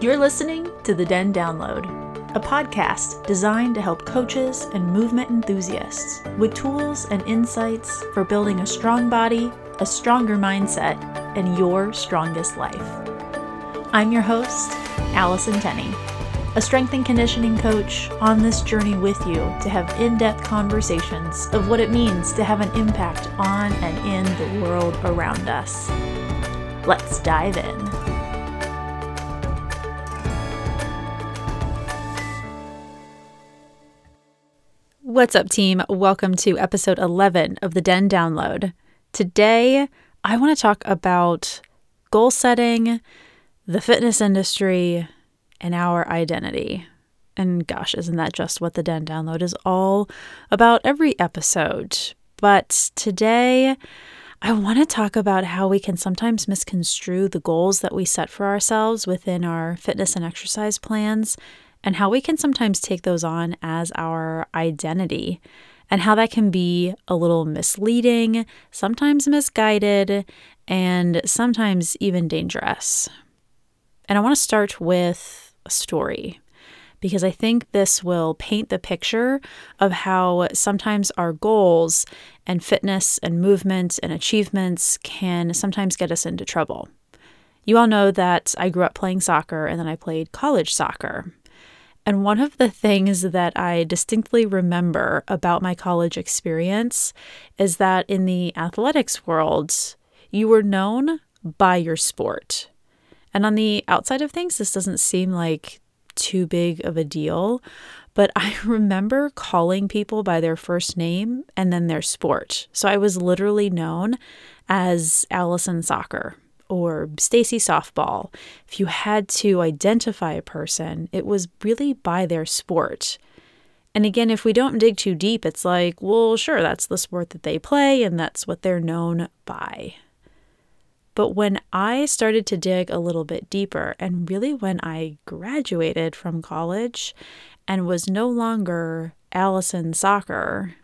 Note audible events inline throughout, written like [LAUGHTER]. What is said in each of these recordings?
You're listening to The Den Download, a podcast designed to help coaches and movement enthusiasts with tools and insights for building a strong body, a stronger mindset, and your strongest life. I'm your host, Allison Tenney, a strength and conditioning coach on this journey with you to have in depth conversations of what it means to have an impact on and in the world around us. Let's dive in. What's up, team? Welcome to episode 11 of the Den Download. Today, I want to talk about goal setting, the fitness industry, and our identity. And gosh, isn't that just what the Den Download is all about every episode? But today, I want to talk about how we can sometimes misconstrue the goals that we set for ourselves within our fitness and exercise plans, and how we can sometimes take those on as our identity, and how that can be a little misleading, sometimes misguided, and sometimes even dangerous. And I want to start with a story because I think this will paint the picture of how sometimes our goals and fitness and movement and achievements can sometimes get us into trouble. You all know that I grew up playing soccer and then I played college soccer. And one of the things that I distinctly remember about my college experience is that in the athletics world, you were known by your sport. And on the outside of things, this doesn't seem like too big of a deal. But I [LAUGHS] remember calling people by their first name and then their sport. So I was literally known as Allison Soccer or Stacy Softball. If you had to identify a person, it was really by their sport. And again, if we don't dig too deep, it's like, well, sure, that's the sport that they play and that's what they're known by. But when I started to dig a little bit deeper, and really when I graduated from college and was no longer Allison Soccer,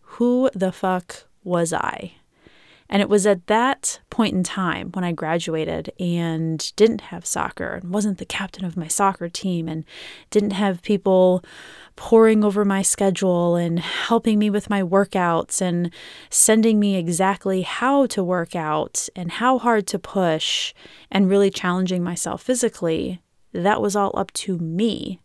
who the fuck was I? And it was at that point in time when I graduated and didn't have soccer and wasn't the captain of my soccer team and didn't have people pouring over my schedule and helping me with my workouts and sending me exactly how to work out and how hard to push and really challenging myself physically. That was all up to me.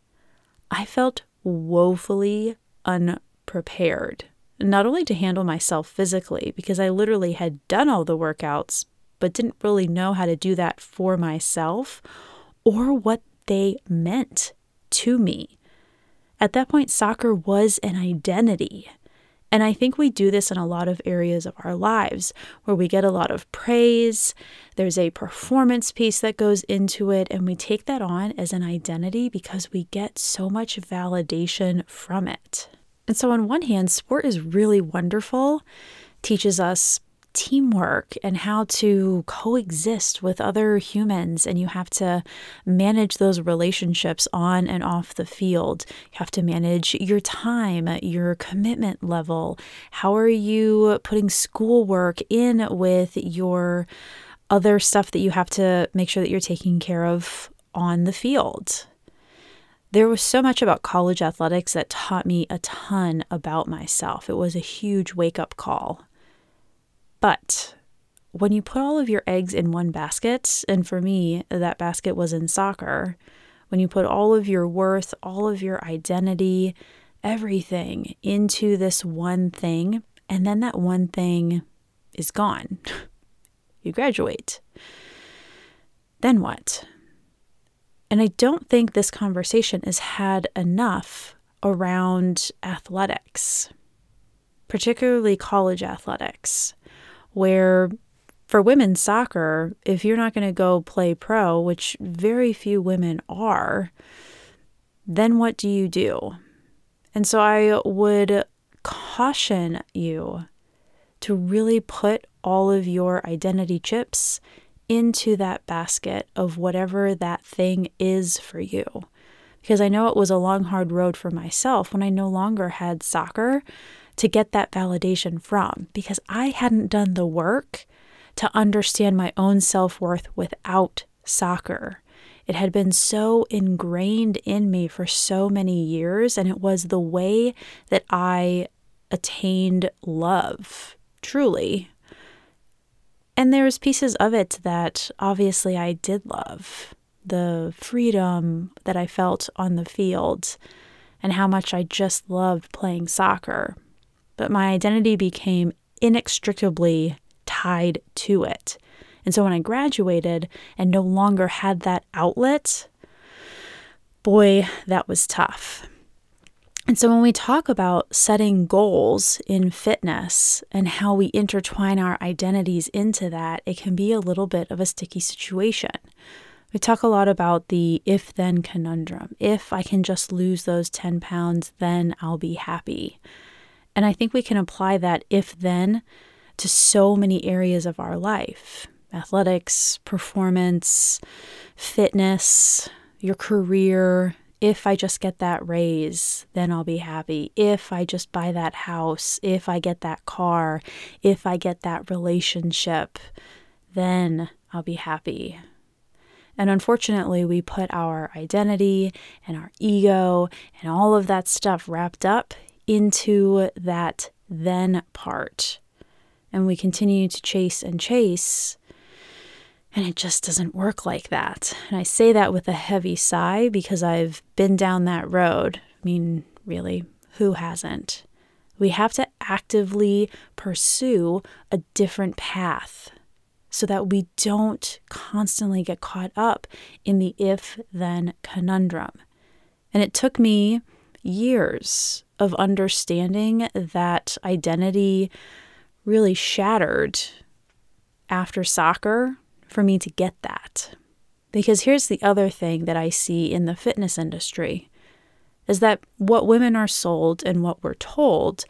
I felt woefully unprepared not only to handle myself physically, because I literally had done all the workouts, but didn't really know how to do that for myself or what they meant to me. At that point, soccer was an identity. And I think we do this in a lot of areas of our lives where we get a lot of praise. There's a performance piece that goes into it, and we take that on as an identity because we get so much validation from it. And so, on one hand, sport is really wonderful, teaches us teamwork and how to coexist with other humans. And you have to manage those relationships on and off the field. You have to manage your time, your commitment level. How are you putting schoolwork in with your other stuff that you have to make sure that you're taking care of on the field? There was so much about college athletics that taught me a ton about myself. It was a huge wake up call. But when you put all of your eggs in one basket, and for me, that basket was in soccer, when you put all of your worth, all of your identity, everything into this one thing, and then that one thing is gone, [LAUGHS] you graduate. Then what? And I don't think this conversation is had enough around athletics, particularly college athletics, where for women's soccer, if you're not going to go play pro, which very few women are, then what do you do? And so I would caution you to really put all of your identity chips into that basket of whatever that thing is for you. Because I know it was a long, hard road for myself when I no longer had soccer to get that validation from, because I hadn't done the work to understand my own self worth without soccer. It had been so ingrained in me for so many years, and it was the way that I attained love, truly. And there was pieces of it that obviously I did love the freedom that I felt on the field and how much I just loved playing soccer. But my identity became inextricably tied to it. And so when I graduated and no longer had that outlet, boy, that was tough. And so when we talk about setting goals in fitness and how we intertwine our identities into that, it can be a little bit of a sticky situation. We talk a lot about the if then conundrum. If I can just lose those 10 pounds, then I'll be happy. And I think we can apply that if then to so many areas of our life athletics, performance, fitness, your career. If I just get that raise, then I'll be happy. If I just buy that house, if I get that car, if I get that relationship, then I'll be happy. And unfortunately, we put our identity and our ego and all of that stuff wrapped up into that then part. And we continue to chase and chase. And it just doesn't work like that. And I say that with a heavy sigh because I've been down that road. I mean, really, who hasn't? We have to actively pursue a different path so that we don't constantly get caught up in the if then conundrum. And it took me years of understanding that identity really shattered after soccer for me to get that. Because here's the other thing that I see in the fitness industry is that what women are sold and what we're told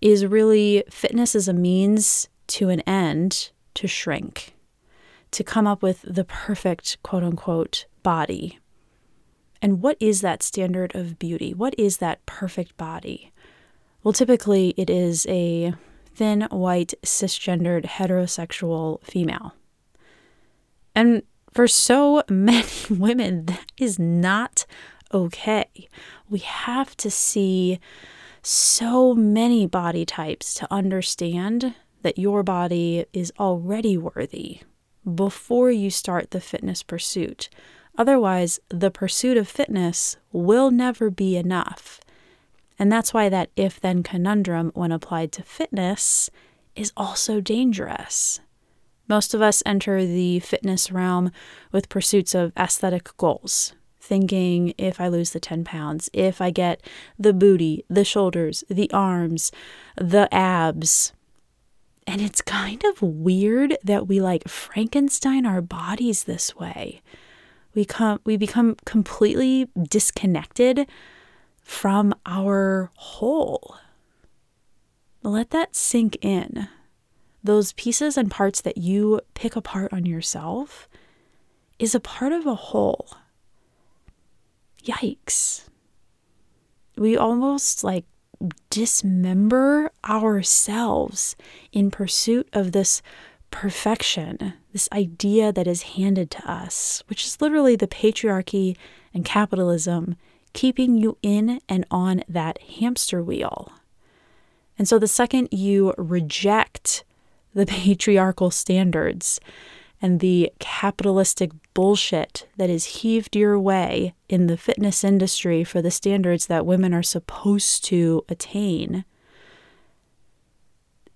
is really fitness is a means to an end to shrink, to come up with the perfect quote unquote body. And what is that standard of beauty? What is that perfect body? Well, typically it is a thin, white, cisgendered, heterosexual female. And for so [LAUGHS] many women, that is not okay. We have to see so many body types to understand that your body is already worthy before you start the fitness pursuit. Otherwise, the pursuit of fitness will never be enough. And that's why that if then conundrum, when applied to fitness, is also dangerous. Most of us enter the fitness realm with pursuits of aesthetic goals, thinking if I lose the 10 pounds, if I get the booty, the shoulders, the arms, the abs, and it's kind of weird that we like Frankenstein our bodies this way. We come we become completely disconnected from our whole. Let that sink in. Those pieces and parts that you pick apart on yourself is a part of a whole. Yikes. We almost like dismember ourselves in pursuit of this perfection, this idea that is handed to us, which is literally the patriarchy and capitalism keeping you in and on that hamster wheel. And so the second you reject the [LAUGHS] patriarchal standards and the capitalistic bullshit that is heaved your way in the fitness industry for the standards that women are supposed to attain,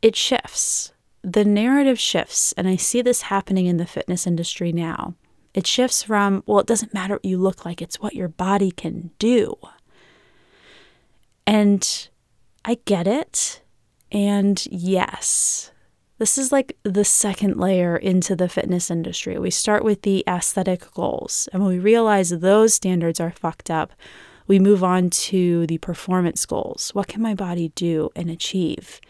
it shifts. The narrative shifts, and I see this happening in the fitness industry now. It shifts from, well, it doesn't matter what you look like, it's what your body can do. And I get it. And yes, this is like the second layer into the fitness industry. We start with the aesthetic goals, and when we realize those standards are fucked up, we move on to the performance goals. What can my body do and achieve?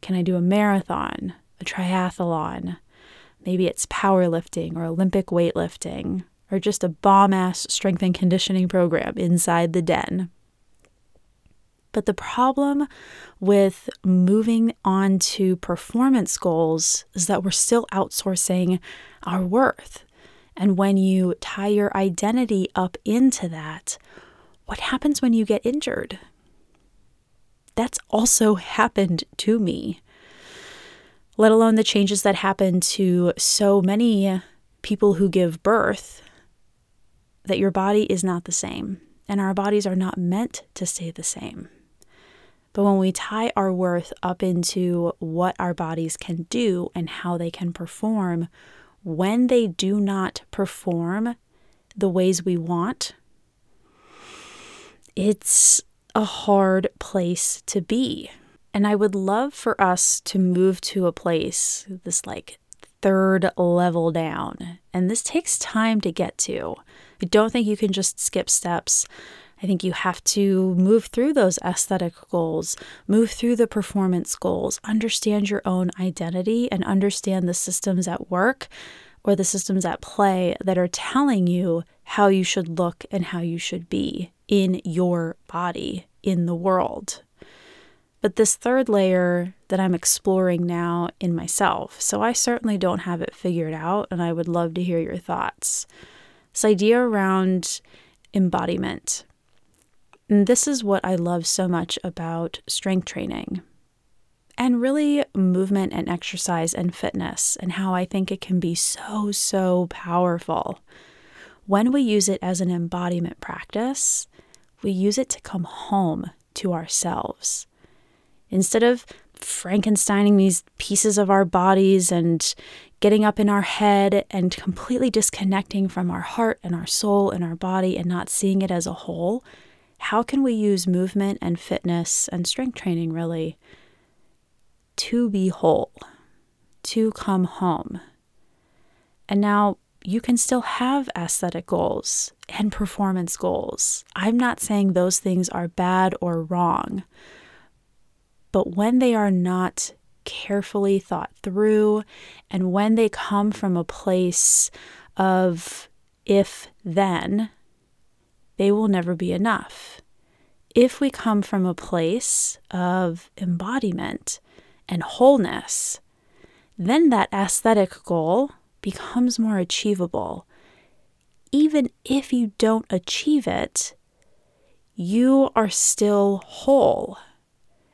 Can I do a marathon, a triathlon? Maybe it's powerlifting or Olympic weightlifting, or just a bomb ass strength and conditioning program inside the den. But the problem with moving on to performance goals is that we're still outsourcing our worth. And when you tie your identity up into that, what happens when you get injured? That's also happened to me, let alone the changes that happen to so many people who give birth, that your body is not the same, and our bodies are not meant to stay the same. But when we tie our worth up into what our bodies can do and how they can perform, when they do not perform the ways we want, it's a hard place to be. And I would love for us to move to a place, this like third level down. And this takes time to get to. I don't think you can just skip steps. I think you have to move through those aesthetic goals, move through the performance goals, understand your own identity, and understand the systems at work or the systems at play that are telling you how you should look and how you should be in your body, in the world. But this third layer that I'm exploring now in myself, so I certainly don't have it figured out, and I would love to hear your thoughts. This idea around embodiment. And this is what I love so much about strength training and really movement and exercise and fitness, and how I think it can be so, so powerful. When we use it as an embodiment practice, we use it to come home to ourselves. Instead of Frankensteining these pieces of our bodies and getting up in our head and completely disconnecting from our heart and our soul and our body and not seeing it as a whole, how can we use movement and fitness and strength training really to be whole, to come home? And now you can still have aesthetic goals and performance goals. I'm not saying those things are bad or wrong, but when they are not carefully thought through and when they come from a place of if then, they will never be enough. If we come from a place of embodiment and wholeness, then that aesthetic goal becomes more achievable. Even if you don't achieve it, you are still whole.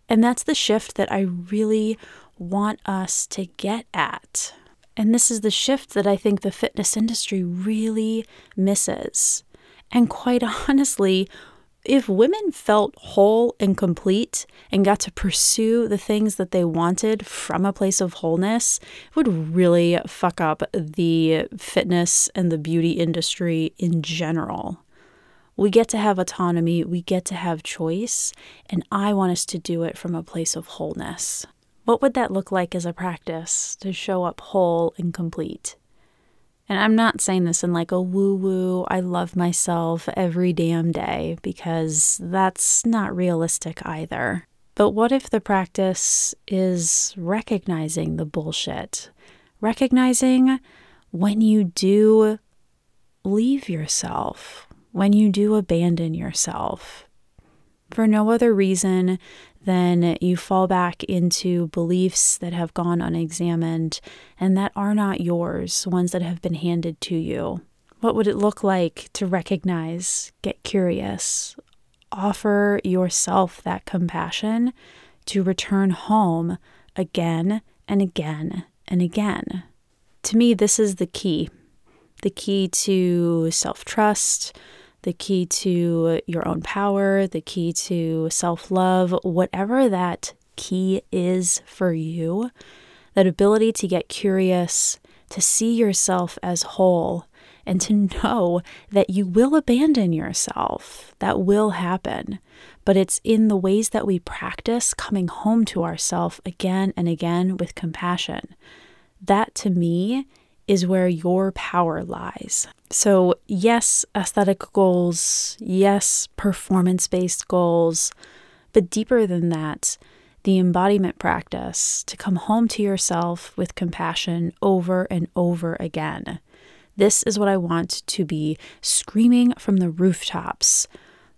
And that's the shift that I really want us to get at. And this is the shift that I think the fitness industry really misses. And quite honestly, if women felt whole and complete and got to pursue the things that they wanted from a place of wholeness, it would really fuck up the fitness and the beauty industry in general. We get to have autonomy, we get to have choice, and I want us to do it from a place of wholeness. What would that look like as a practice to show up whole and complete? And I'm not saying this in like a woo woo, I love myself every damn day, because that's not realistic either. But what if the practice is recognizing the bullshit? Recognizing when you do leave yourself, when you do abandon yourself, for no other reason then you fall back into beliefs that have gone unexamined and that are not yours, ones that have been handed to you. What would it look like to recognize, get curious, offer yourself that compassion to return home again and again and again? To me, this is the key the key to self trust the key to your own power, the key to self love, whatever that key is for you, that ability to get curious, to see yourself as whole, and to know that you will abandon yourself. That will happen. But it's in the ways that we practice coming home to ourself again and again with compassion. That to me is where your power lies. So, yes, aesthetic goals, yes, performance based goals, but deeper than that, the embodiment practice to come home to yourself with compassion over and over again. This is what I want to be screaming from the rooftops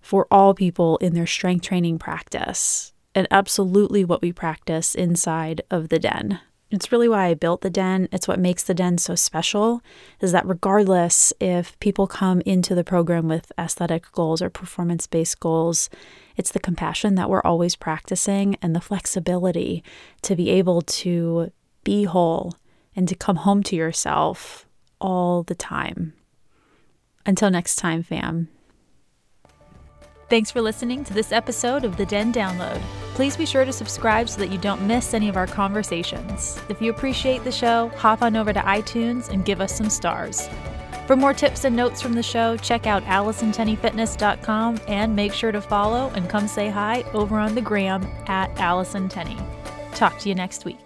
for all people in their strength training practice, and absolutely what we practice inside of the den. It's really why I built the den. It's what makes the den so special is that regardless if people come into the program with aesthetic goals or performance based goals, it's the compassion that we're always practicing and the flexibility to be able to be whole and to come home to yourself all the time. Until next time, fam. Thanks for listening to this episode of the Den Download. Please be sure to subscribe so that you don't miss any of our conversations. If you appreciate the show, hop on over to iTunes and give us some stars. For more tips and notes from the show, check out AllisonTenneyFitness.com and make sure to follow and come say hi over on the gram at Allison Tenney. Talk to you next week.